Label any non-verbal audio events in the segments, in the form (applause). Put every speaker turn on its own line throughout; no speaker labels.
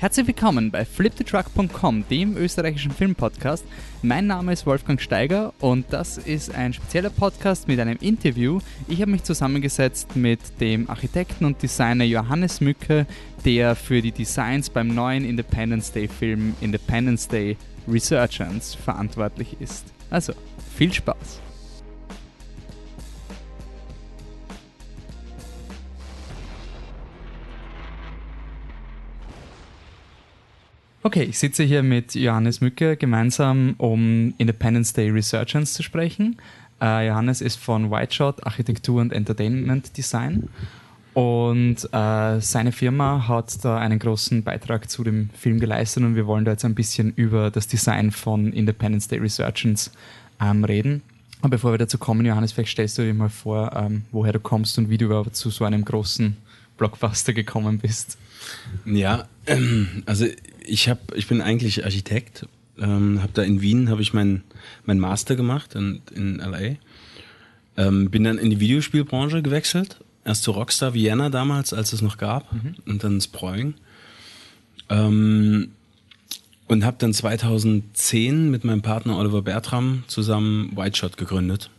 Herzlich willkommen bei fliptetruck.com, dem österreichischen Filmpodcast. Mein Name ist Wolfgang Steiger und das ist ein spezieller Podcast mit einem Interview. Ich habe mich zusammengesetzt mit dem Architekten und Designer Johannes Mücke, der für die Designs beim neuen Independence Day Film Independence Day Resurgence verantwortlich ist. Also, viel Spaß! Okay, ich sitze hier mit Johannes Mücke gemeinsam, um Independence Day Resurgence zu sprechen. Äh, Johannes ist von Whiteshot Architektur und Entertainment Design und äh, seine Firma hat da einen großen Beitrag zu dem Film geleistet und wir wollen da jetzt ein bisschen über das Design von Independence Day Resurgence ähm, reden. Aber bevor wir dazu kommen, Johannes, vielleicht stellst du dir mal vor, ähm, woher du kommst und wie du überhaupt zu so einem großen Blockbuster gekommen bist.
Ja, ähm, also ich habe, ich bin eigentlich Architekt. Ähm, habe da in Wien habe ich mein mein Master gemacht in, in LA. Ähm, bin dann in die Videospielbranche gewechselt. Erst zu Rockstar Vienna damals, als es noch gab, mhm. und dann Sproing. Ähm, und habe dann 2010 mit meinem Partner Oliver Bertram zusammen Whiteshot gegründet.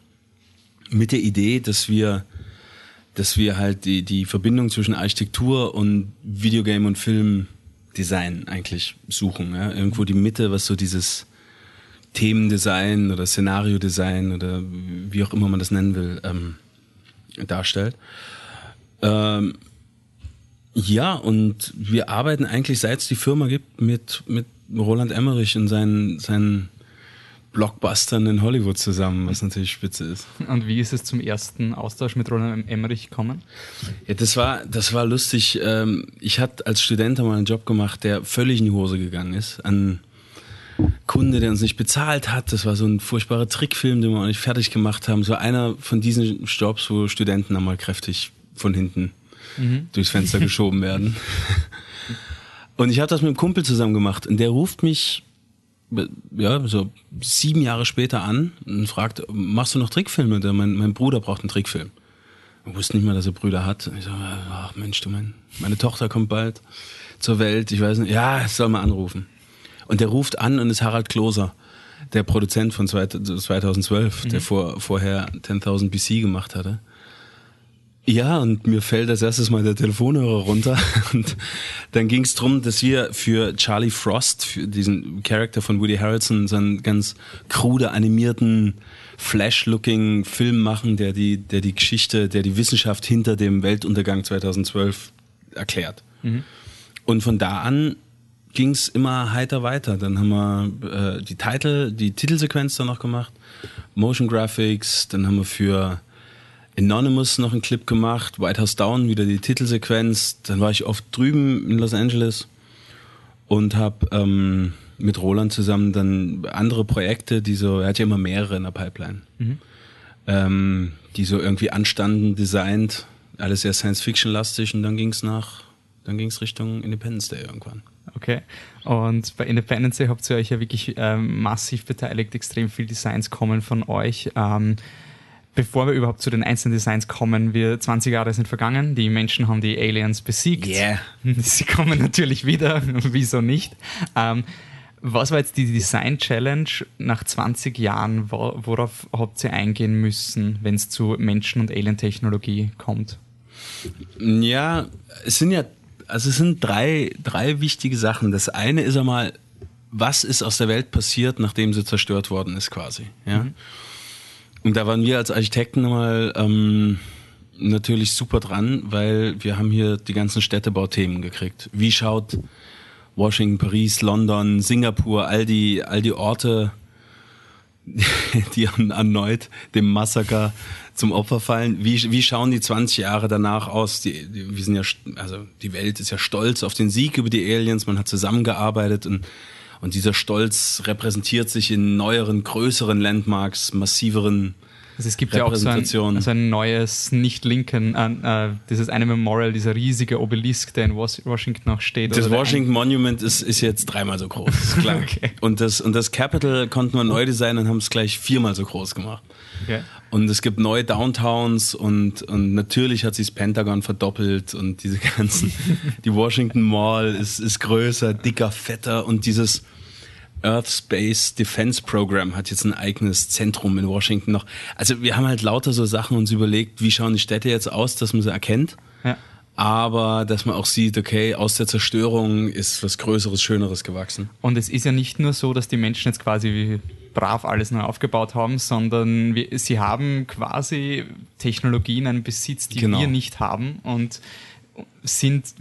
Mit der Idee, dass wir dass wir halt die, die Verbindung zwischen Architektur und Videogame und Film Design eigentlich suchen. Ja? Irgendwo die Mitte, was so dieses Themendesign oder Szenariodesign oder wie auch immer man das nennen will, ähm, darstellt. Ähm, ja, und wir arbeiten eigentlich, seit es die Firma gibt, mit, mit Roland Emmerich und seinen, seinen Blockbustern in Hollywood zusammen, was natürlich spitze ist.
Und wie ist es zum ersten Austausch mit Roland Emmerich gekommen?
Ja, das war, das war lustig. Ähm, ich hatte als Student mal einen Job gemacht, der völlig in die Hose gegangen ist. Ein Kunde, der uns nicht bezahlt hat. Das war so ein furchtbarer Trickfilm, den wir auch nicht fertig gemacht haben. So einer von diesen Jobs, wo Studenten einmal kräftig von hinten mhm. durchs Fenster (laughs) geschoben werden. Und ich habe das mit einem Kumpel zusammen gemacht und der ruft mich ja, so sieben Jahre später an und fragt, machst du noch Trickfilme? Mein, mein Bruder braucht einen Trickfilm. Ich wusste nicht mal, dass er Brüder hat. Ich so, ach Mensch, du mein, meine Tochter kommt bald zur Welt. Ich weiß nicht, ja, soll mal anrufen. Und der ruft an und ist Harald Kloser, der Produzent von 2012, mhm. der vor, vorher 10.000 BC gemacht hatte. Ja, und mir fällt als erstes mal der Telefonhörer runter. (laughs) Und dann ging es darum, dass wir für Charlie Frost, für diesen Charakter von Woody Harrelson, so einen ganz krude animierten Flash-looking Film machen, der die, der die Geschichte, der die Wissenschaft hinter dem Weltuntergang 2012 erklärt. Mhm. Und von da an ging es immer heiter weiter. Dann haben wir äh, die Titel, die Titelsequenz dann noch gemacht, Motion Graphics, dann haben wir für Anonymous noch einen Clip gemacht, White House Down, wieder die Titelsequenz. Dann war ich oft drüben in Los Angeles und habe ähm, mit Roland zusammen dann andere Projekte, die so, er hat ja immer mehrere in der Pipeline, mhm. ähm, die so irgendwie anstanden, designt, alles sehr Science-Fiction-lastig und dann ging es nach, dann ging es Richtung Independence Day irgendwann.
Okay. Und bei Independence Day habt ihr euch ja wirklich ähm, massiv beteiligt, extrem viel Designs kommen von euch. Ähm, bevor wir überhaupt zu den einzelnen Designs kommen, wir 20 Jahre sind vergangen, die Menschen haben die Aliens besiegt.
Yeah. (laughs)
Sie kommen natürlich wieder, (laughs) wieso nicht? Ähm, was war jetzt die Design Challenge nach 20 Jahren? Worauf habt ihr eingehen müssen, wenn es zu Menschen- und Alien-Technologie kommt?
Ja, es sind ja, also es sind drei, drei wichtige Sachen. Das eine ist einmal, was ist aus der Welt passiert, nachdem sie zerstört worden ist, quasi. Ja. Mhm. Und da waren wir als Architekten mal ähm, natürlich super dran, weil wir haben hier die ganzen Städtebauthemen gekriegt. Wie schaut Washington, Paris, London, Singapur, all die, all die Orte, (laughs) die erneut dem Massaker zum Opfer fallen. Wie, wie schauen die 20 Jahre danach aus? Die, die, wir sind ja, also die Welt ist ja stolz auf den Sieg über die Aliens. Man hat zusammengearbeitet und und dieser Stolz repräsentiert sich in neueren, größeren Landmarks, massiveren
Also es gibt ja auch so ein, also ein neues Nicht-Lincoln, äh, äh, dieses eine Memorial, dieser riesige Obelisk, der in Washington noch steht.
Das Washington Monument ist, ist jetzt dreimal so groß, klar. (laughs) okay. und, das, und das Capitol konnten wir neu designen und haben es gleich viermal so groß gemacht. Okay. Und es gibt neue Downtowns und, und natürlich hat sich das Pentagon verdoppelt und diese (laughs) ganzen, die Washington Mall ist, ist größer, dicker, fetter und dieses Earth Space Defense Program hat jetzt ein eigenes Zentrum in Washington noch. Also wir haben halt lauter so Sachen uns überlegt, wie schauen die Städte jetzt aus, dass man sie erkennt. Ja. Aber dass man auch sieht, okay, aus der Zerstörung ist was Größeres, Schöneres gewachsen.
Und es ist ja nicht nur so, dass die Menschen jetzt quasi brav alles neu aufgebaut haben, sondern wir, sie haben quasi Technologien, einen Besitz, die genau. wir nicht haben. Und sind,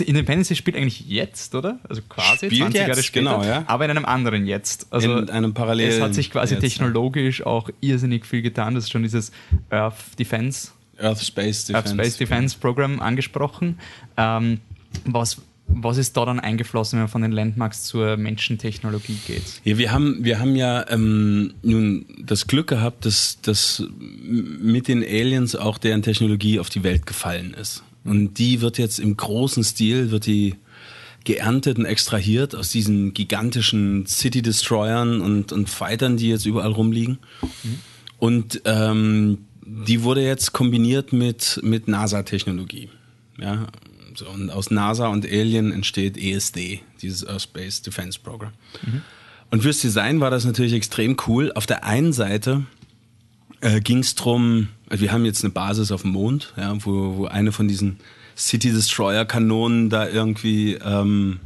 Independence spielt eigentlich jetzt, oder? Also quasi
spielt 20 Jahre später, genau, ja.
aber in einem anderen Jetzt. Also
in einem parallelen
Es hat sich quasi jetzt, technologisch auch irrsinnig viel getan. Das ist schon dieses Earth Defense
Earth Space Defense,
Earth Space Defense Program angesprochen. Ähm, was, was ist da dann eingeflossen, wenn man von den Landmarks zur Menschentechnologie geht?
Ja, wir haben, wir haben ja ähm, nun das Glück gehabt, dass, dass mit den Aliens auch deren Technologie auf die Welt gefallen ist. Und die wird jetzt im großen Stil, wird die geerntet und extrahiert aus diesen gigantischen City Destroyern und, und Fightern, die jetzt überall rumliegen. Mhm. Und ähm, die wurde jetzt kombiniert mit, mit NASA-Technologie. Ja, so, und aus NASA und Alien entsteht ESD, dieses Earth Space Defense Program. Mhm. Und fürs Design war das natürlich extrem cool. Auf der einen Seite äh, ging es darum, wir haben jetzt eine Basis auf dem Mond, ja, wo, wo eine von diesen City Destroyer Kanonen da irgendwie ähm,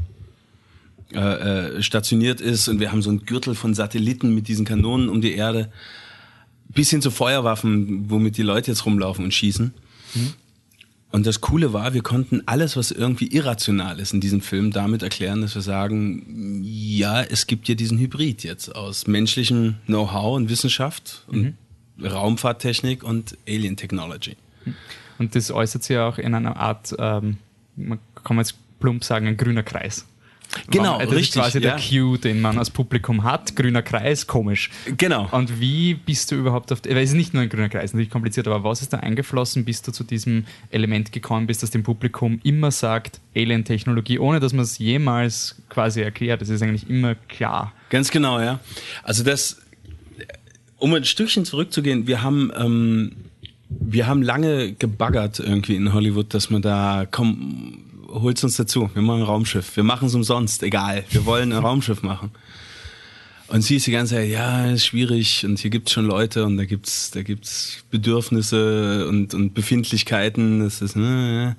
äh, äh, stationiert ist und wir haben so einen Gürtel von Satelliten mit diesen Kanonen um die Erde, bis hin zu Feuerwaffen, womit die Leute jetzt rumlaufen und schießen. Mhm. Und das Coole war, wir konnten alles, was irgendwie irrational ist in diesem Film, damit erklären, dass wir sagen, ja, es gibt ja diesen Hybrid jetzt aus menschlichem Know-how und Wissenschaft und mhm. Raumfahrttechnik und Alien Technology.
Und das äußert sich auch in einer Art, ähm, man kann jetzt plump sagen, ein grüner Kreis.
Genau,
das
richtig.
ist quasi ja. der Cue, den man als Publikum hat. Grüner Kreis, komisch.
Genau.
Und wie bist du überhaupt auf, weil es ist nicht nur ein grüner Kreis, natürlich kompliziert, aber was ist da eingeflossen, bis du zu diesem Element gekommen bist, dass dem Publikum immer sagt, Alien-Technologie, ohne dass man es jemals quasi erklärt. Das ist eigentlich immer klar.
Ganz genau, ja. Also das, um ein Stückchen zurückzugehen, wir haben, ähm, wir haben lange gebaggert irgendwie in Hollywood, dass man da, komm, holt's uns dazu, wir machen ein Raumschiff, wir machen es umsonst, egal, wir wollen ein Raumschiff machen. Und sie ist die ganze Zeit, ja, ist schwierig und hier gibt's schon Leute und da gibt's, da gibt's Bedürfnisse und, und Befindlichkeiten, das ist, ne,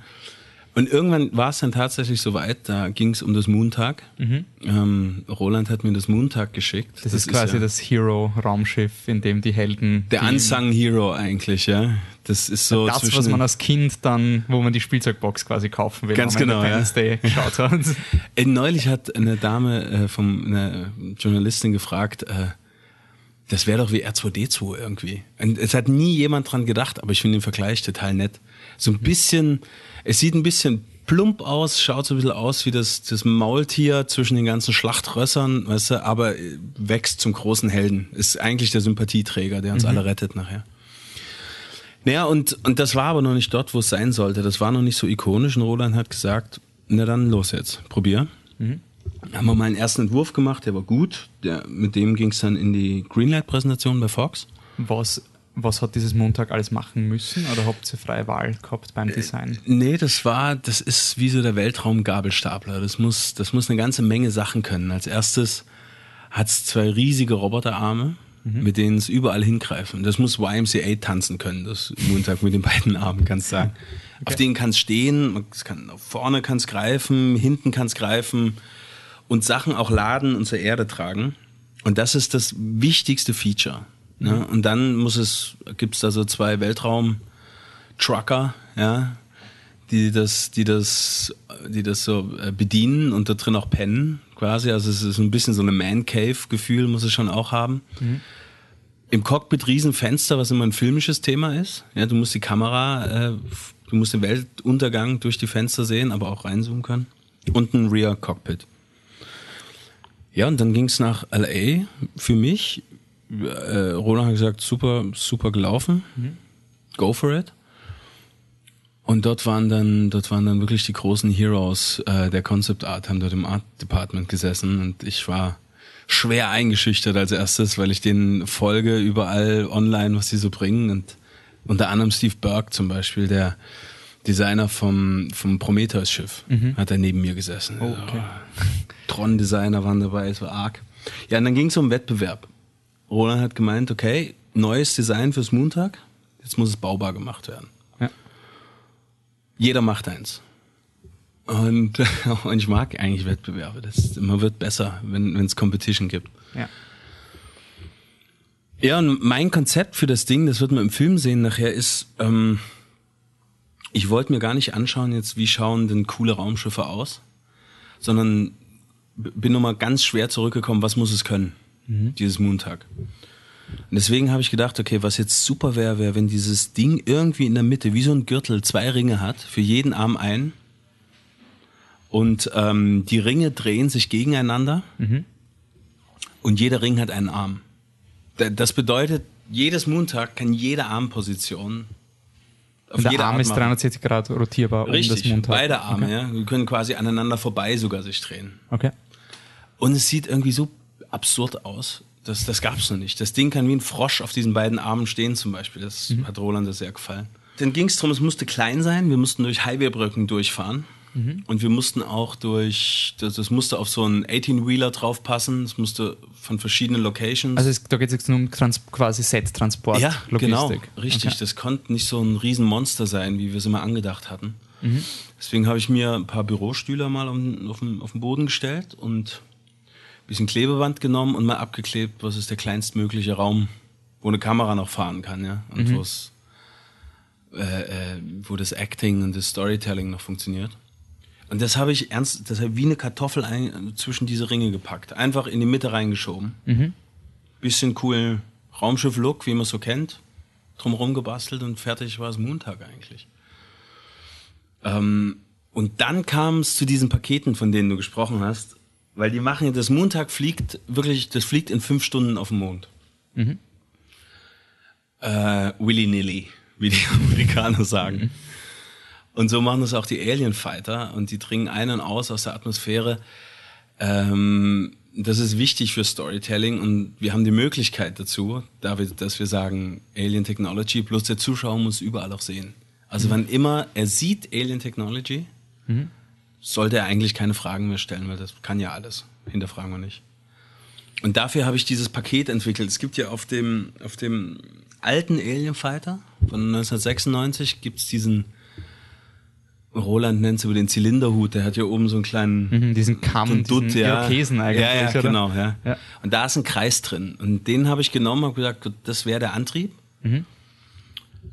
und irgendwann war es dann tatsächlich soweit, da ging es um das Moontag. Mhm. Ähm, Roland hat mir das Moontag geschickt.
Das, das ist quasi ist ja das Hero-Raumschiff, in dem die Helden.
Der Unsung Hero eigentlich, ja. Das ist so.
Das, was man als Kind dann, wo man die Spielzeugbox quasi kaufen will,
ganz genau, ja.
Day geschaut hat. (laughs)
Äh, neulich hat eine Dame äh, von einer Journalistin gefragt, äh, das wäre doch wie R2D2 irgendwie. Und es hat nie jemand dran gedacht, aber ich finde den Vergleich total nett. So ein bisschen es sieht ein bisschen plump aus, schaut so ein bisschen aus wie das, das Maultier zwischen den ganzen Schlachtrössern, weißt du, aber wächst zum großen Helden. Ist eigentlich der Sympathieträger, der uns mhm. alle rettet nachher. Naja, und, und das war aber noch nicht dort, wo es sein sollte. Das war noch nicht so ikonisch und Roland hat gesagt, na dann los jetzt, probier. Mhm. Haben wir mal einen ersten Entwurf gemacht, der war gut. Der, mit dem ging es dann in die Greenlight-Präsentation bei Fox.
Was was hat dieses Montag alles machen müssen oder habt ihr freie Wahl gehabt beim äh, Design?
nee, das war, das ist wie so der Weltraumgabelstapler. Das muss, das muss eine ganze Menge Sachen können. Als erstes hat es zwei riesige Roboterarme, mhm. mit denen es überall hingreifen. Das muss YMCA tanzen können, das Montag mit den beiden Armen, kannst du sagen. Okay. Auf denen kann es stehen, kann, vorne kann es greifen, hinten kann es greifen und Sachen auch laden und zur Erde tragen. Und das ist das wichtigste Feature. Ne? Und dann muss es, gibt es da so zwei Weltraum-Trucker, ja, die das, die das, die das so äh, bedienen und da drin auch pennen, quasi. Also es ist ein bisschen so eine Man-Cave-Gefühl, muss es schon auch haben. Mhm. Im Cockpit Riesenfenster, was immer ein filmisches Thema ist. Ja, du musst die Kamera, äh, du musst den Weltuntergang durch die Fenster sehen, aber auch reinzoomen können. Und ein Rear Cockpit. Ja, und dann ging es nach LA für mich äh, Roland hat gesagt, super, super gelaufen. Mhm. Go for it. Und dort waren dann, dort waren dann wirklich die großen Heroes äh, der Concept Art, haben dort im Art Department gesessen und ich war schwer eingeschüchtert als erstes, weil ich denen folge überall online, was sie so bringen und unter anderem Steve Burke zum Beispiel, der Designer vom, vom Prometheus-Schiff, mhm. hat da neben mir gesessen. Oh, okay. Tron-Designer waren dabei, es war arg. Ja, und dann ging es um Wettbewerb. Roland hat gemeint, okay, neues Design fürs Montag, jetzt muss es baubar gemacht werden. Ja. Jeder macht eins. Und, (laughs) und ich mag eigentlich Wettbewerbe. Das, man wird besser, wenn es Competition gibt. Ja. Ja, und mein Konzept für das Ding, das wird man im Film sehen nachher, ist, ähm, ich wollte mir gar nicht anschauen jetzt, wie schauen denn coole Raumschiffe aus, sondern bin nochmal ganz schwer zurückgekommen, was muss es können, mhm. dieses Montag. Und deswegen habe ich gedacht, okay, was jetzt super wäre, wäre, wenn dieses Ding irgendwie in der Mitte, wie so ein Gürtel, zwei Ringe hat, für jeden Arm ein. Und ähm, die Ringe drehen sich gegeneinander. Mhm. Und jeder Ring hat einen Arm. Das bedeutet, jedes Montag kann jede Armposition
auf der Arm Art ist 360 Grad rotierbar
Richtig, um das Montag. beide Arme, okay. ja. Wir können quasi aneinander vorbei sogar sich drehen.
Okay.
Und es sieht irgendwie so absurd aus. Das, das gab es noch nicht. Das Ding kann wie ein Frosch auf diesen beiden Armen stehen zum Beispiel. Das mhm. hat Roland sehr gefallen. Dann ging es darum, es musste klein sein. Wir mussten durch Highwaybrücken durchfahren. Mhm. Und wir mussten auch durch, das, das musste auf so einen 18-Wheeler draufpassen, es musste von verschiedenen Locations.
Also es, da geht es jetzt nur um Trans quasi Set-Transport,
ja, Logistik. Genau, richtig. Okay. Das konnte nicht so ein Riesenmonster sein, wie wir es immer angedacht hatten. Mhm. Deswegen habe ich mir ein paar Bürostühler mal auf, auf, den, auf den Boden gestellt und ein bisschen Klebeband genommen und mal abgeklebt, was ist der kleinstmögliche Raum, wo eine Kamera noch fahren kann, ja. Und mhm. äh, äh, wo das Acting und das Storytelling noch funktioniert. Und das habe ich ernst, das habe ich wie eine Kartoffel ein, zwischen diese Ringe gepackt. Einfach in die Mitte reingeschoben. Mhm. Bisschen cool Raumschiff-Look, wie man es so kennt. Drumherum gebastelt und fertig war es Montag eigentlich. Ähm, und dann kam es zu diesen Paketen, von denen du gesprochen hast, weil die machen, das Montag fliegt wirklich, das fliegt in fünf Stunden auf den Mond. Mhm. Äh, willy-nilly, wie die (laughs) Amerikaner sagen. Mhm. Und so machen das auch die Alien Fighter und die dringen ein und aus aus der Atmosphäre. Ähm, das ist wichtig für Storytelling und wir haben die Möglichkeit dazu, dass wir sagen, Alien Technology, plus der Zuschauer muss überall auch sehen. Also mhm. wann immer er sieht Alien Technology, mhm. sollte er eigentlich keine Fragen mehr stellen, weil das kann ja alles. Hinterfragen wir nicht. Und dafür habe ich dieses Paket entwickelt. Es gibt ja auf dem, auf dem alten Alien Fighter von 1996 gibt es diesen Roland nennt es über den Zylinderhut, der hat ja oben so einen kleinen
mhm, diesen Kamm, so
Dutt, diesen
ja. Irokesen eigentlich.
Ja, ja, oder? genau, ja. ja. Und da ist ein Kreis drin. Und den habe ich genommen, habe gesagt, das wäre der Antrieb. Mhm.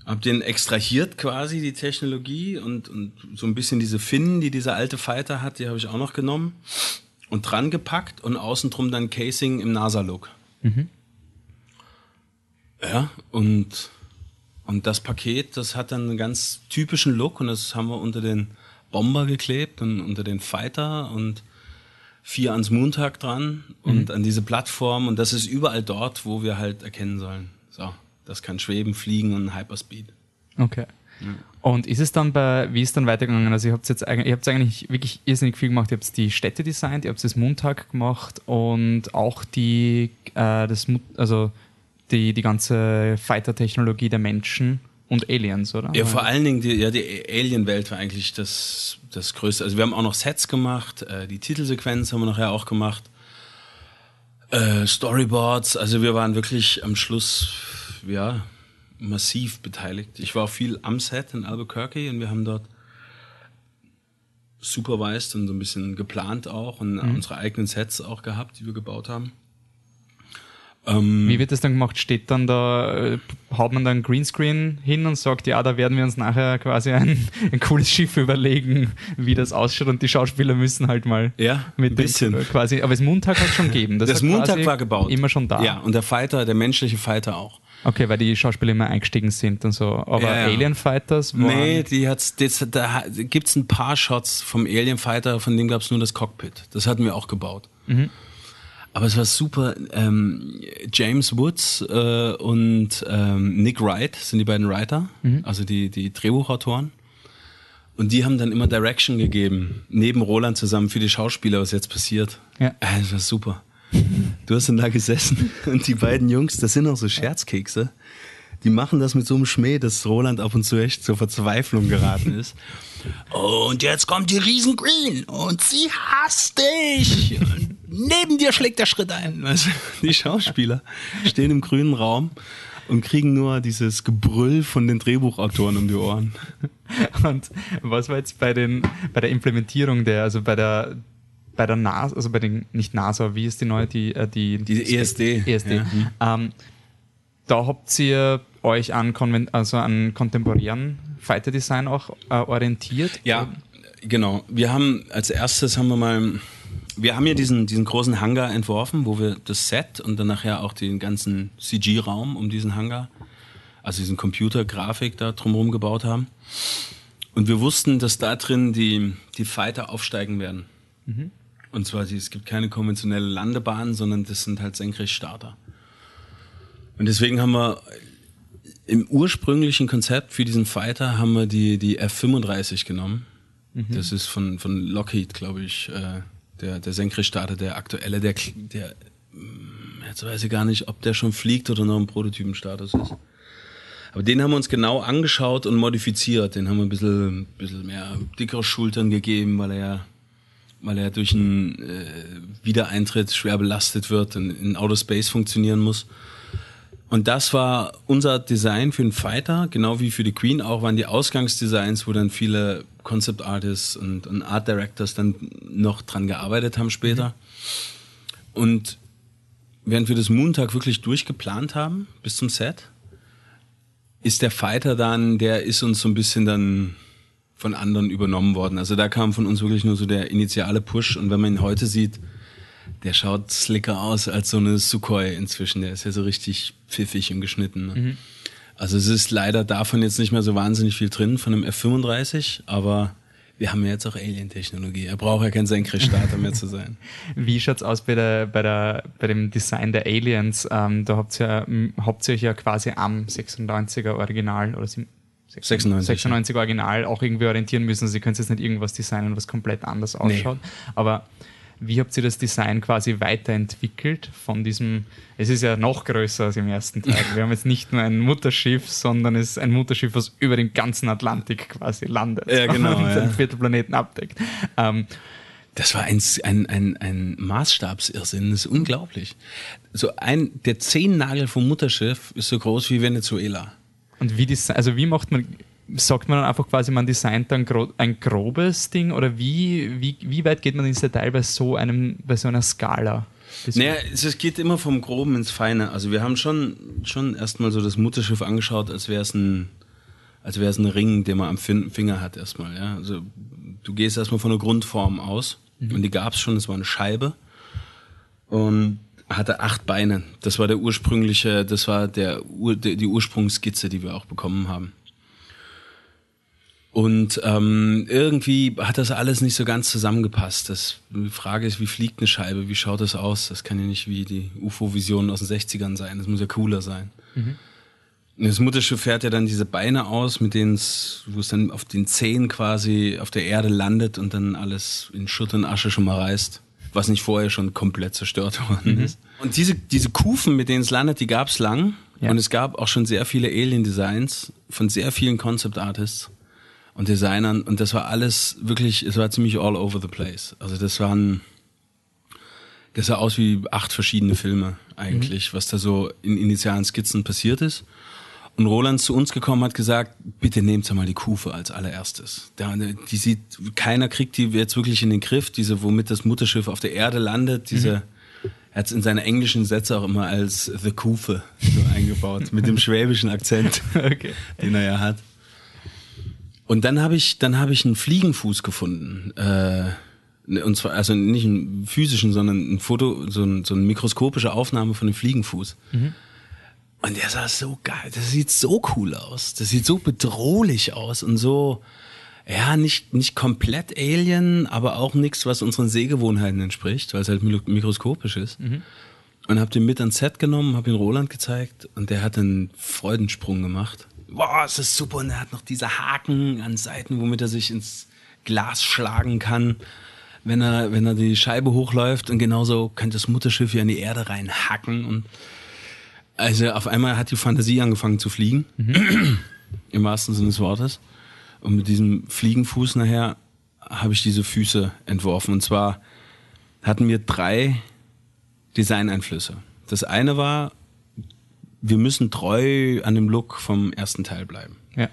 Hab den extrahiert quasi, die Technologie und, und so ein bisschen diese Finnen, die dieser alte Fighter hat, die habe ich auch noch genommen und dran gepackt und außen drum dann Casing im NASA-Look. Mhm. Ja, und und das Paket, das hat dann einen ganz typischen Look und das haben wir unter den Bomber geklebt und unter den Fighter und vier ans Montag dran und mhm. an diese Plattform und das ist überall dort, wo wir halt erkennen sollen. So, das kann schweben, fliegen und Hyperspeed.
Okay. Ja. Und ist es dann bei, wie ist dann weitergegangen? Also ihr habt jetzt eigentlich, ihr habt eigentlich wirklich irrsinnig viel gemacht. Ihr habt die Städte designt, ihr habt das Montag gemacht und auch die, äh, das, also die, die ganze Fighter-Technologie der Menschen und Aliens, oder?
Ja, vor allen Dingen, die, ja, die Alien-Welt war eigentlich das, das Größte. Also wir haben auch noch Sets gemacht, äh, die Titelsequenz haben wir nachher auch gemacht, äh, Storyboards, also wir waren wirklich am Schluss, ja, massiv beteiligt. Ich war auch viel am Set in Albuquerque und wir haben dort supervised und so ein bisschen geplant auch und mhm. unsere eigenen Sets auch gehabt, die wir gebaut haben.
Ähm, Wie wird das dann gemacht? Steht dann da, äh, haut man dann Greenscreen hin und sagt, ja, da werden wir uns nachher quasi ein, (laughs) ein cooles Schiff überlegen, wie das ausschaut und die Schauspieler müssen halt mal
ja, mit ein bisschen.
Dem, quasi, aber das Montag hat schon gegeben.
Das, das Montag war gebaut.
Immer schon da.
Ja, und der Fighter, der menschliche Fighter auch.
Okay, weil die Schauspieler immer eingestiegen sind und so. Aber ja, ja. Alien Fighters
waren Nee, die hat's, das, da gibt's ein paar Shots vom Alien Fighter, von dem gab's nur das Cockpit. Das hatten wir auch gebaut. Mhm. Aber es war super. Ähm, James Woods äh, und ähm, Nick Wright sind die beiden Writer, mhm. also die, die Drehbuchautoren. Und die haben dann immer Direction gegeben, neben Roland zusammen für die Schauspieler, was jetzt passiert. Ja. Äh, das war super. Du hast dann da gesessen (laughs) und die beiden Jungs, das sind auch so Scherzkekse die machen das mit so einem Schmäh, dass Roland ab und zu echt zur Verzweiflung geraten ist. Und jetzt kommt die Riesen Green und sie hasst dich. Und neben dir schlägt der Schritt ein. Also die Schauspieler stehen im grünen Raum und kriegen nur dieses Gebrüll von den Drehbuchautoren um die Ohren.
Und was war jetzt bei den bei der Implementierung der, also bei der bei der NASA, also bei den nicht NASA, wie ist die neue die äh, die
diese ESD
ESD. Ja. Ähm, da habt ihr euch an, Konven also an kontemporären Fighter Design auch äh, orientiert?
Ja, genau. Wir haben als erstes haben wir mal, wir haben ja diesen, diesen großen Hangar entworfen, wo wir das Set und dann nachher auch den ganzen CG-Raum um diesen Hangar, also diesen Computergrafik da drumherum gebaut haben. Und wir wussten, dass da drin die, die Fighter aufsteigen werden. Mhm. Und zwar, es gibt keine konventionelle Landebahn, sondern das sind halt Senkrechtstarter. Und deswegen haben wir im ursprünglichen Konzept für diesen Fighter haben wir die, die F-35 genommen. Mhm. Das ist von, von Lockheed, glaube ich, äh, der, der Senkrechtstarter, der aktuelle, der, der, hm, jetzt weiß ich gar nicht, ob der schon fliegt oder noch ein Prototypenstatus ist. Aber den haben wir uns genau angeschaut und modifiziert. Den haben wir ein bisschen, ein bisschen mehr dickere Schultern gegeben, weil er weil er durch einen äh, Wiedereintritt schwer belastet wird und in Outer Space funktionieren muss. Und das war unser Design für den Fighter, genau wie für die Queen auch, waren die Ausgangsdesigns, wo dann viele Concept Artists und, und Art Directors dann noch dran gearbeitet haben später. Mhm. Und während wir das Montag wirklich durchgeplant haben, bis zum Set, ist der Fighter dann, der ist uns so ein bisschen dann von anderen übernommen worden. Also da kam von uns wirklich nur so der initiale Push. Und wenn man ihn heute sieht, der schaut slicker aus als so eine Sukhoi inzwischen. Der ist ja so richtig pfiffig und geschnitten. Ne? Mhm. Also es ist leider davon jetzt nicht mehr so wahnsinnig viel drin von dem F35, aber wir haben ja jetzt auch Alien-Technologie. Er braucht ja kein Senkrechtstarter mehr zu sein. (laughs)
Wie schaut's aus bei, der, bei, der, bei dem Design der Aliens? Ähm, da habt ihr, habt ihr euch ja quasi am 96er Original oder 96, 96 ja. Original auch irgendwie orientieren müssen. Also ihr könnt jetzt nicht irgendwas designen, was komplett anders ausschaut. Nee. Aber wie habt ihr das Design quasi weiterentwickelt von diesem, es ist ja noch größer als im ersten Teil. (laughs) Wir haben jetzt nicht nur ein Mutterschiff, sondern es ist ein Mutterschiff, was über den ganzen Atlantik quasi landet
ja, genau, und
ja. den vierten Planeten abdeckt. Ähm,
das war ein, ein, ein, ein Maßstabsirrsinn, das ist unglaublich. So ein, der Zehennagel vom Mutterschiff ist so groß wie Venezuela.
Und wie, das, also wie macht man sagt man dann einfach quasi, man designt dann ein grobes Ding oder wie, wie, wie weit geht man ins Detail bei so einem, bei so einer Skala?
Naja, es geht immer vom Groben ins Feine. Also wir haben schon, schon erstmal so das Mutterschiff angeschaut, als wäre es ein, als wäre es ein Ring, den man am Finger hat erstmal. Ja? Also du gehst erstmal von der Grundform aus mhm. und die gab es schon, es war eine Scheibe und hatte acht Beine. Das war der ursprüngliche, das war der, die Ursprungsskizze, die wir auch bekommen haben. Und ähm, irgendwie hat das alles nicht so ganz zusammengepasst. Das, die Frage ist, wie fliegt eine Scheibe? Wie schaut das aus? Das kann ja nicht wie die UFO-Visionen aus den 60ern sein. Das muss ja cooler sein. Mhm. Das Mutterschiff fährt ja dann diese Beine aus, mit denen es, wo es dann auf den Zehen quasi auf der Erde landet und dann alles in Schutt und Asche schon mal reißt, was nicht vorher schon komplett zerstört worden mhm. ist. Und diese, diese Kufen, mit denen es landet, die gab es lang. Ja. Und es gab auch schon sehr viele Alien-Designs von sehr vielen Concept-Artists und Designern und das war alles wirklich, es war ziemlich all over the place. Also das waren, das sah aus wie acht verschiedene Filme eigentlich, mhm. was da so in initialen Skizzen passiert ist. Und Roland zu uns gekommen hat gesagt, bitte nehmt mal die Kufe als allererstes. Die sieht, keiner kriegt die jetzt wirklich in den Griff, diese, womit das Mutterschiff auf der Erde landet, diese, mhm. er hat es in seine englischen Sätze auch immer als The Kufe so eingebaut, mit dem (laughs) schwäbischen Akzent, okay. den er ja hat. Und dann habe ich, dann habe ich einen Fliegenfuß gefunden. Äh, und zwar, also nicht einen physischen, sondern ein Foto, so, ein, so eine mikroskopische Aufnahme von dem Fliegenfuß. Mhm. Und der sah so geil, das sieht so cool aus. Das sieht so bedrohlich aus und so, ja, nicht, nicht komplett Alien, aber auch nichts, was unseren Sehgewohnheiten entspricht, weil es halt mikroskopisch ist. Mhm. Und habe den mit ans Set genommen, habe ihn Roland gezeigt und der hat einen Freudensprung gemacht. Wow, es ist super. Und er hat noch diese Haken an Seiten, womit er sich ins Glas schlagen kann, wenn er, wenn er die Scheibe hochläuft. Und genauso könnte das Mutterschiff hier in die Erde reinhacken. Und also auf einmal hat die Fantasie angefangen zu fliegen. Mhm. Im wahrsten Sinne des Wortes. Und mit diesem Fliegenfuß nachher habe ich diese Füße entworfen. Und zwar hatten wir drei Designeinflüsse. Das eine war, wir müssen treu an dem Look vom ersten Teil bleiben.
Ja.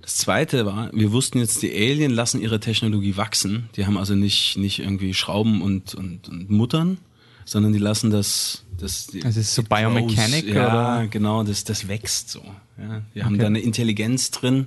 Das zweite war, wir wussten jetzt, die Alien lassen ihre Technologie wachsen. Die haben also nicht, nicht irgendwie Schrauben und, und, und Muttern, sondern die lassen das. Das,
die, also ist so Biomechanic?
Ja, oder? genau, das, das wächst so. Ja. Wir haben da eine Intelligenz drin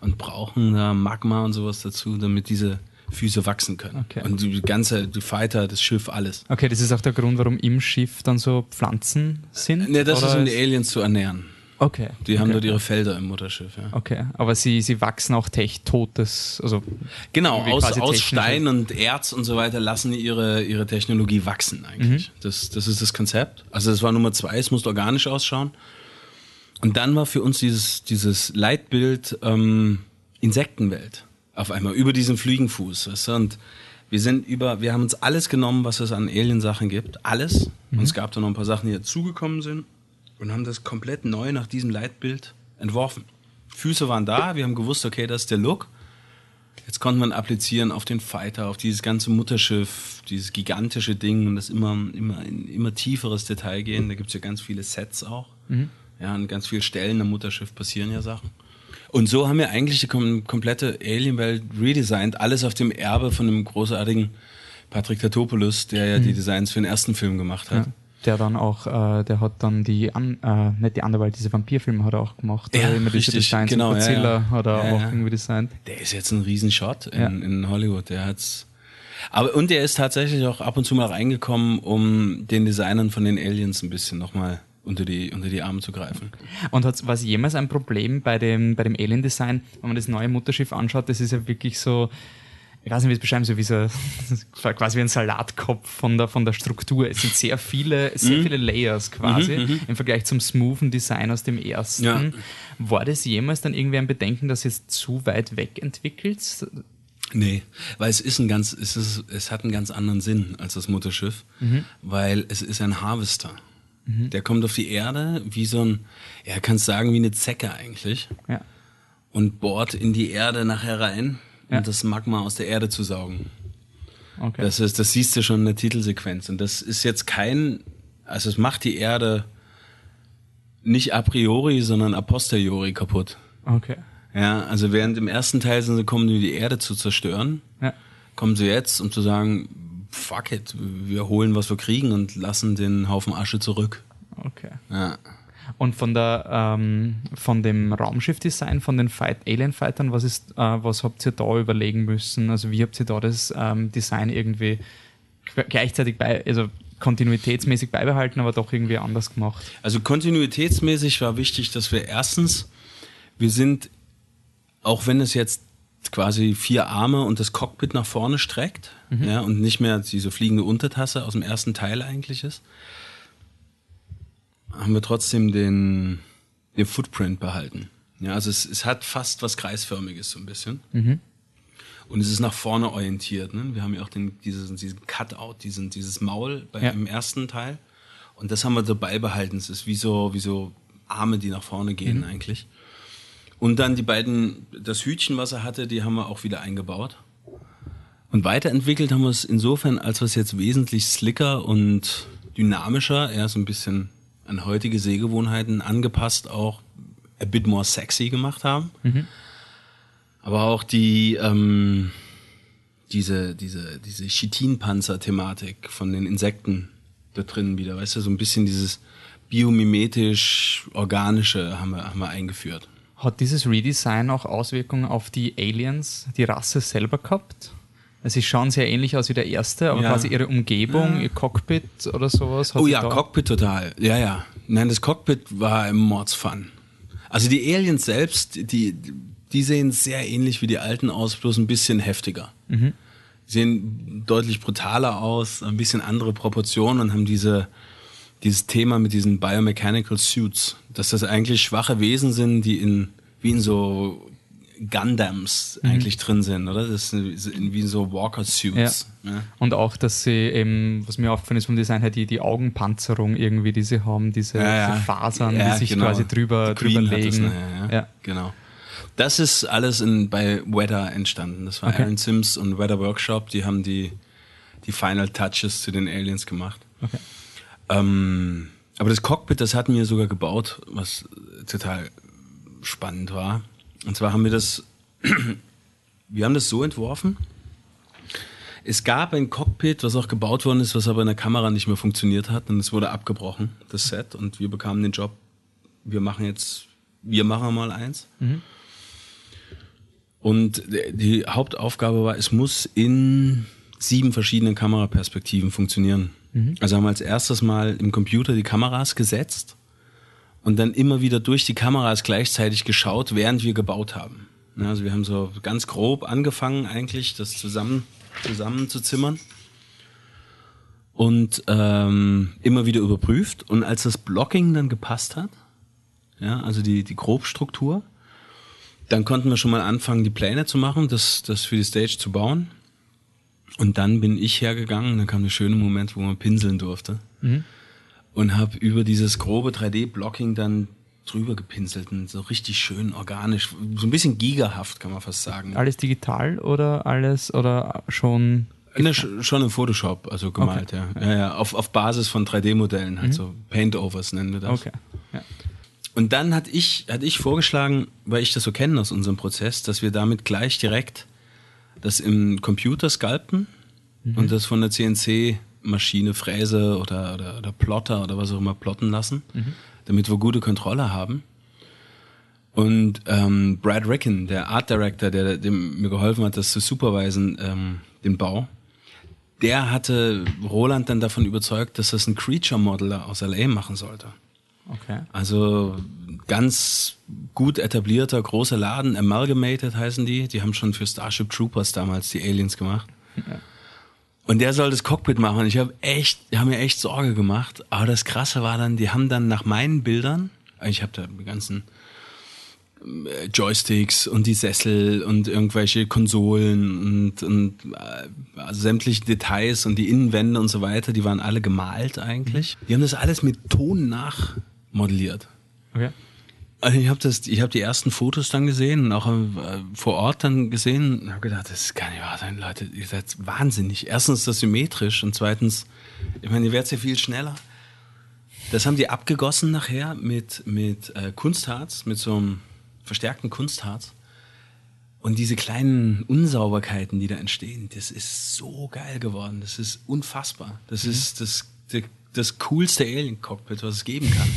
und brauchen da Magma und sowas dazu, damit diese Füße wachsen können. Okay. Und die ganze, die Fighter, das Schiff, alles.
Okay, das ist auch der Grund, warum im Schiff dann so Pflanzen sind?
Ne, das ist, um die Aliens zu ernähren.
Okay.
Die
okay.
haben dort ihre Felder im Mutterschiff, ja.
Okay, aber sie, sie wachsen auch tech totes, also.
Genau, aus, aus Stein und Erz und so weiter lassen ihre, ihre Technologie wachsen eigentlich. Mhm. Das, das ist das Konzept. Also das war Nummer zwei, es muss organisch ausschauen. Und dann war für uns dieses, dieses Leitbild ähm, Insektenwelt auf einmal über diesen Fliegenfuß. Weißt du? Und wir sind über, wir haben uns alles genommen, was es an Alien-Sachen gibt. Alles. Mhm. Und es gab da noch ein paar Sachen, die dazugekommen sind. Und haben das komplett neu nach diesem Leitbild entworfen. Füße waren da, wir haben gewusst, okay, das ist der Look. Jetzt konnte man applizieren auf den Fighter, auf dieses ganze Mutterschiff, dieses gigantische Ding und das immer, immer in immer tieferes Detail gehen. Da gibt es ja ganz viele Sets auch. Mhm. Ja, an ganz vielen Stellen am Mutterschiff passieren ja Sachen. Und so haben wir eigentlich die kom komplette Alien-Welt redesigned, alles auf dem Erbe von dem großartigen Patrick Tatopoulos, der ja mhm. die Designs für den ersten Film gemacht hat. Ja,
der dann auch, äh, der hat dann die, an, äh, nicht die Underworld, diese Vampirfilme hat er auch gemacht.
Ja,
immer
richtig,
diese Designs
genau,
Godzilla
ja, ja.
hat er
ja,
auch irgendwie designt.
Der ist jetzt ein Riesenshot in, in Hollywood, der hat's aber und der ist tatsächlich auch ab und zu mal reingekommen, um den Designern von den Aliens ein bisschen nochmal unter die, unter die Arme zu greifen.
Und war es jemals ein Problem bei dem, bei dem Alien-Design, wenn man das neue Mutterschiff anschaut, das ist ja wirklich so, ich weiß nicht, wie es beschreiben so wie so (laughs) quasi wie ein Salatkopf von der, von der Struktur. Es sind sehr viele, sehr mhm. viele Layers quasi mhm, mhm, im Vergleich zum smoothen Design aus dem ersten. Ja. War das jemals dann irgendwie ein Bedenken, dass es zu weit weg entwickelt?
Nee, weil es ist ein ganz, es ist, es hat einen ganz anderen Sinn als das Mutterschiff, mhm. weil es ist ein Harvester. Mhm. Der kommt auf die Erde wie so ein, ja, kannst sagen, wie eine Zecke eigentlich.
Ja.
Und bohrt in die Erde nachher rein, um ja. das Magma aus der Erde zu saugen. Okay. Das, ist, das siehst du schon in der Titelsequenz. Und das ist jetzt kein, also es macht die Erde nicht a priori, sondern a posteriori kaputt.
Okay.
Ja, also während im ersten Teil sind sie kommen, um die Erde zu zerstören, ja. kommen sie jetzt, um zu sagen, fuck it, wir holen, was wir kriegen und lassen den Haufen Asche zurück.
Okay.
Ja.
Und von der ähm, von dem Raumschiff-Design, von den Fight Alien-Fightern, was ist, äh, was habt ihr da überlegen müssen? Also wie habt ihr da das ähm, Design irgendwie gleichzeitig bei, also kontinuitätsmäßig beibehalten, aber doch irgendwie anders gemacht?
Also kontinuitätsmäßig war wichtig, dass wir erstens, wir sind, auch wenn es jetzt quasi vier Arme und das Cockpit nach vorne streckt mhm. ja, und nicht mehr diese fliegende Untertasse aus dem ersten Teil eigentlich ist, haben wir trotzdem den, den Footprint behalten. Ja, also es, es hat fast was Kreisförmiges so ein bisschen.
Mhm.
Und es ist nach vorne orientiert. Ne? Wir haben ja auch den, diesen, diesen Cutout, diesen, dieses Maul beim ja. im ersten Teil. Und das haben wir so beibehalten. Es ist wie so, wie so Arme, die nach vorne gehen mhm. eigentlich. Und dann die beiden, das Hütchen, was er hatte, die haben wir auch wieder eingebaut. Und weiterentwickelt haben wir es insofern, als wir es jetzt wesentlich slicker und dynamischer, eher so ein bisschen an heutige Sehgewohnheiten angepasst, auch a bit more sexy gemacht haben. Mhm. Aber auch die, ähm, diese, diese, diese Chitinpanzer-Thematik von den Insekten da drin wieder, weißt du, so ein bisschen dieses biomimetisch organische haben wir, haben wir eingeführt.
Hat dieses Redesign auch Auswirkungen auf die Aliens, die Rasse selber gehabt? Sie schauen sehr ähnlich aus wie der erste, aber ja. quasi ihre Umgebung, ja. ihr Cockpit oder sowas.
oh ja, Cockpit total. Ja, ja. Nein, das Cockpit war im Mordsfun. Also die Aliens selbst, die, die sehen sehr ähnlich wie die alten aus, bloß ein bisschen heftiger.
Mhm.
Sehen deutlich brutaler aus, ein bisschen andere Proportionen und haben diese, dieses Thema mit diesen Biomechanical Suits, dass das eigentlich schwache Wesen sind, die in, wie in so Gundams
Mhm.
eigentlich drin sind, oder? Das sind wie so Walker-Suits. Ja.
Und auch, dass sie eben, was mir aufgefallen ist vom Design her, die, die Augenpanzerung irgendwie, die sie haben, diese,
Ja, ja.
diese Fasern,
Ja,
die sich
genau.
quasi drüber, drüber
das
legen.
ja.
ja.
Genau. Das ist alles in, bei Weather entstanden. Das war
Okay.
Aaron Sims und Weather Workshop, die haben die, die Final Touches zu den Aliens gemacht.
Okay.
Ähm, aber das Cockpit, das hatten wir sogar gebaut, was total spannend war. Und zwar haben wir das, (clears throat) wir haben das so entworfen. Es gab ein Cockpit, was auch gebaut worden ist, was aber in der Kamera nicht mehr funktioniert hat und es wurde abgebrochen, das Set, und wir bekamen den Job, wir machen jetzt, wir machen mal eins. Und die Hauptaufgabe war, es muss in sieben verschiedenen Kameraperspektiven funktionieren. Also haben wir als erstes mal im Computer die Kameras gesetzt und dann immer wieder durch die Kameras gleichzeitig geschaut, während wir gebaut haben. Also wir haben so ganz grob angefangen eigentlich, das zusammen, zusammen zu zimmern und ähm, immer wieder überprüft. Und als das Blocking dann gepasst hat, ja, also die, die Grobstruktur, dann konnten wir schon mal anfangen, die Pläne zu machen, das, das für die Stage zu bauen. Und dann bin ich hergegangen, dann kam der schöne Moment, wo man pinseln durfte. Und habe über dieses grobe 3D-Blocking dann drüber gepinselt und so richtig schön organisch, so ein bisschen gigahaft, kann man fast sagen.
Alles digital oder alles oder schon
Ne, sch- schon im Photoshop, also gemalt, ja. ja, ja auf, auf Basis von 3D-Modellen, halt so Paint-Overs nennen wir das.
Okay. Ja.
Und dann hatte ich, hatte ich vorgeschlagen, weil ich das so kenne aus unserem Prozess, dass wir damit gleich direkt das im Computer sculpten und das von der CNC-Maschine, Fräse oder, oder, oder Plotter oder was auch immer plotten lassen, damit wir gute Kontrolle haben. Und ähm, Brad Ricken, der Art Director, der dem mir geholfen hat, das zu supervisen, ähm, den Bau, der hatte Roland dann davon überzeugt, dass das ein Creature Modeler aus LA machen sollte.
Okay.
Also ganz gut etablierter großer Laden, Amalgamated heißen die. Die haben schon für Starship Troopers damals die Aliens gemacht. Und der soll das Cockpit machen. Ich habe echt, die haben mir echt Sorge gemacht. Aber das Krasse war dann, die haben dann nach meinen Bildern, ich habe da die ganzen äh, Joysticks und die Sessel und irgendwelche Konsolen und, und äh, also sämtliche Details und die Innenwände und so weiter, die waren alle gemalt eigentlich. Die haben das alles mit Ton nachmodelliert.
Okay.
Also ich habe das, ich habe die ersten Fotos dann gesehen und auch äh, vor Ort dann gesehen und habe gedacht, das kann nicht wahr sein, Leute, ihr seid wahnsinnig. Erstens ist das symmetrisch und zweitens, ich meine, ihr werdet ja viel schneller. Das haben die abgegossen nachher mit mit äh, Kunstharz, mit so einem verstärkten Kunstharz. Und diese kleinen Unsauberkeiten, die da entstehen, das ist so geil geworden. Das ist unfassbar. Das ist das, das, das coolste Alien-Cockpit, was es geben kann.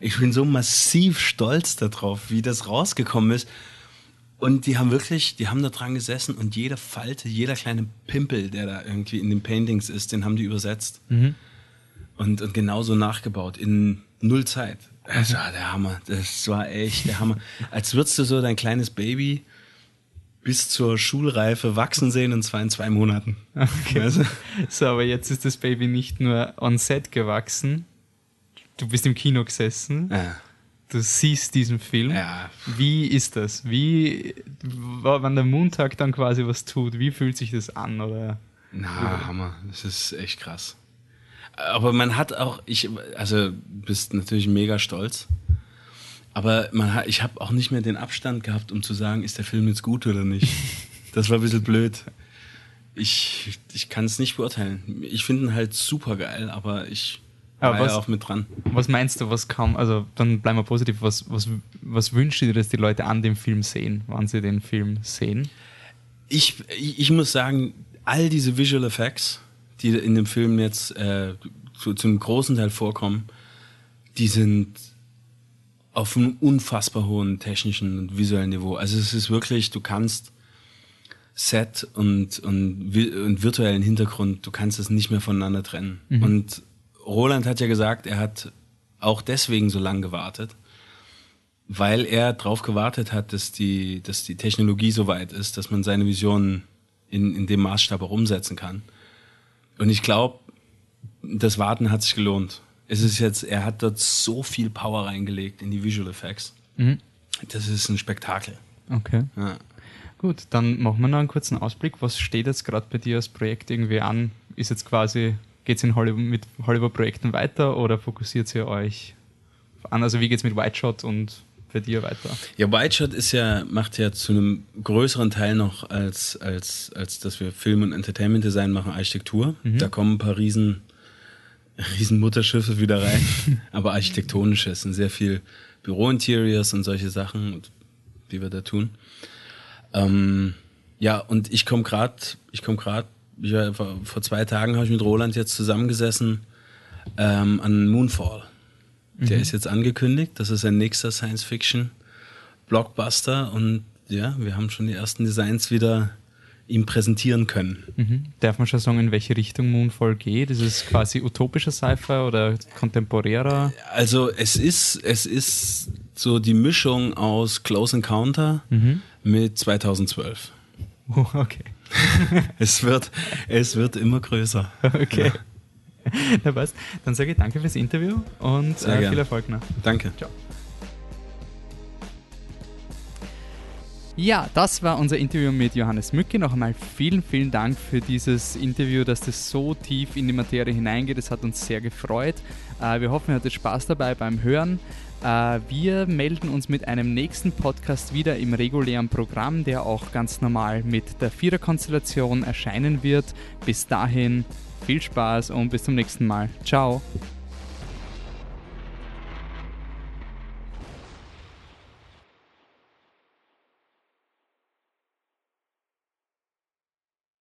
Ich bin so massiv stolz darauf, wie das rausgekommen ist. Und die haben wirklich, die haben da dran gesessen und jede Falte, jeder kleine Pimpel, der da irgendwie in den Paintings ist, den haben die übersetzt. Und, und genauso nachgebaut in null Zeit. Das war der Hammer. Das war echt der Hammer. Als würdest du so dein kleines Baby bis zur Schulreife wachsen sehen und zwar in zwei Monaten.
Okay.
Du?
So, aber jetzt ist das Baby nicht nur on set gewachsen. Du bist im Kino gesessen.
Ja.
Du siehst diesen Film.
Ja.
Wie ist das? Wie, wenn der Montag dann quasi was tut, wie fühlt sich das an? Oder?
Na, Hammer. Das ist echt krass. Aber man hat auch, ich, also bist natürlich mega stolz. Aber man hat, ich habe auch nicht mehr den Abstand gehabt, um zu sagen, ist der Film jetzt gut oder nicht. (laughs) Das war ein bisschen blöd. Ich, ich kann es nicht beurteilen. Ich finde ihn halt super geil, aber ich
Aber
war ja
was-
auch mit dran.
Was meinst du, was kam, also dann bleiben wir positiv, was, was, was wünschst du dir, dass die Leute an dem Film sehen, wann sie den Film sehen?
Ich, ich, ich muss sagen, all diese Visual Effects, die in dem Film jetzt äh, zu, zum großen Teil vorkommen, die sind auf einem unfassbar hohen technischen und visuellen Niveau. Also es ist wirklich, du kannst Set und, und, und virtuellen Hintergrund, du kannst es nicht mehr voneinander trennen. Und Roland hat ja gesagt, er hat auch deswegen so lange gewartet, weil er darauf gewartet hat, dass die, dass die Technologie so weit ist, dass man seine Visionen in, in dem Maßstab auch umsetzen kann. Und ich glaube, das Warten hat sich gelohnt. Es ist jetzt, er hat dort so viel Power reingelegt in die Visual Effects. Mhm. Das ist ein Spektakel.
Okay. Ja. Gut, dann machen wir noch einen kurzen Ausblick. Was steht jetzt gerade bei dir als Projekt irgendwie an? Ist jetzt quasi, geht es in Hollywood mit Hollywood-Projekten weiter oder fokussiert ihr euch an? Also wie geht es mit White Shot und für dir weiter?
Ja, White Shot ist ja, macht ja zu einem größeren Teil noch als, als, als dass wir Film- und Entertainment Design machen, Architektur. Mhm. Da kommen ein paar riesen, riesen Mutterschiffe wieder rein. (laughs) Aber architektonisches und sehr viel Büro-Interiors und solche Sachen, die wir da tun. Ähm, ja, und ich komme gerade, ich komme gerade, vor, vor, zwei Tagen habe ich mit Roland jetzt zusammengesessen ähm, an Moonfall. Der mhm. ist jetzt angekündigt. Das ist ein nächster Science-Fiction-Blockbuster. Und ja, wir haben schon die ersten Designs wieder ihm präsentieren können.
Mhm. Darf man schon sagen, in welche Richtung Moonfall geht? Ist es quasi utopischer Sci-Fi oder kontemporärer?
Also es ist, es ist so die Mischung aus Close Encounter mhm. mit 2012.
Oh, (laughs) okay. (laughs)
es, wird, es wird immer größer.
Okay. Ja. (laughs) Na passt. Dann sage ich danke fürs Interview und äh, viel Erfolg noch.
Danke.
Ciao. Ja, das war unser Interview mit Johannes Mücke. Noch einmal vielen, vielen Dank für dieses Interview, dass das so tief in die Materie hineingeht. Es hat uns sehr gefreut. Äh, wir hoffen, ihr hattet Spaß dabei beim Hören. Äh, wir melden uns mit einem nächsten Podcast wieder im regulären Programm, der auch ganz normal mit der Viererkonstellation erscheinen wird. Bis dahin viel Spaß und bis zum nächsten Mal. Ciao.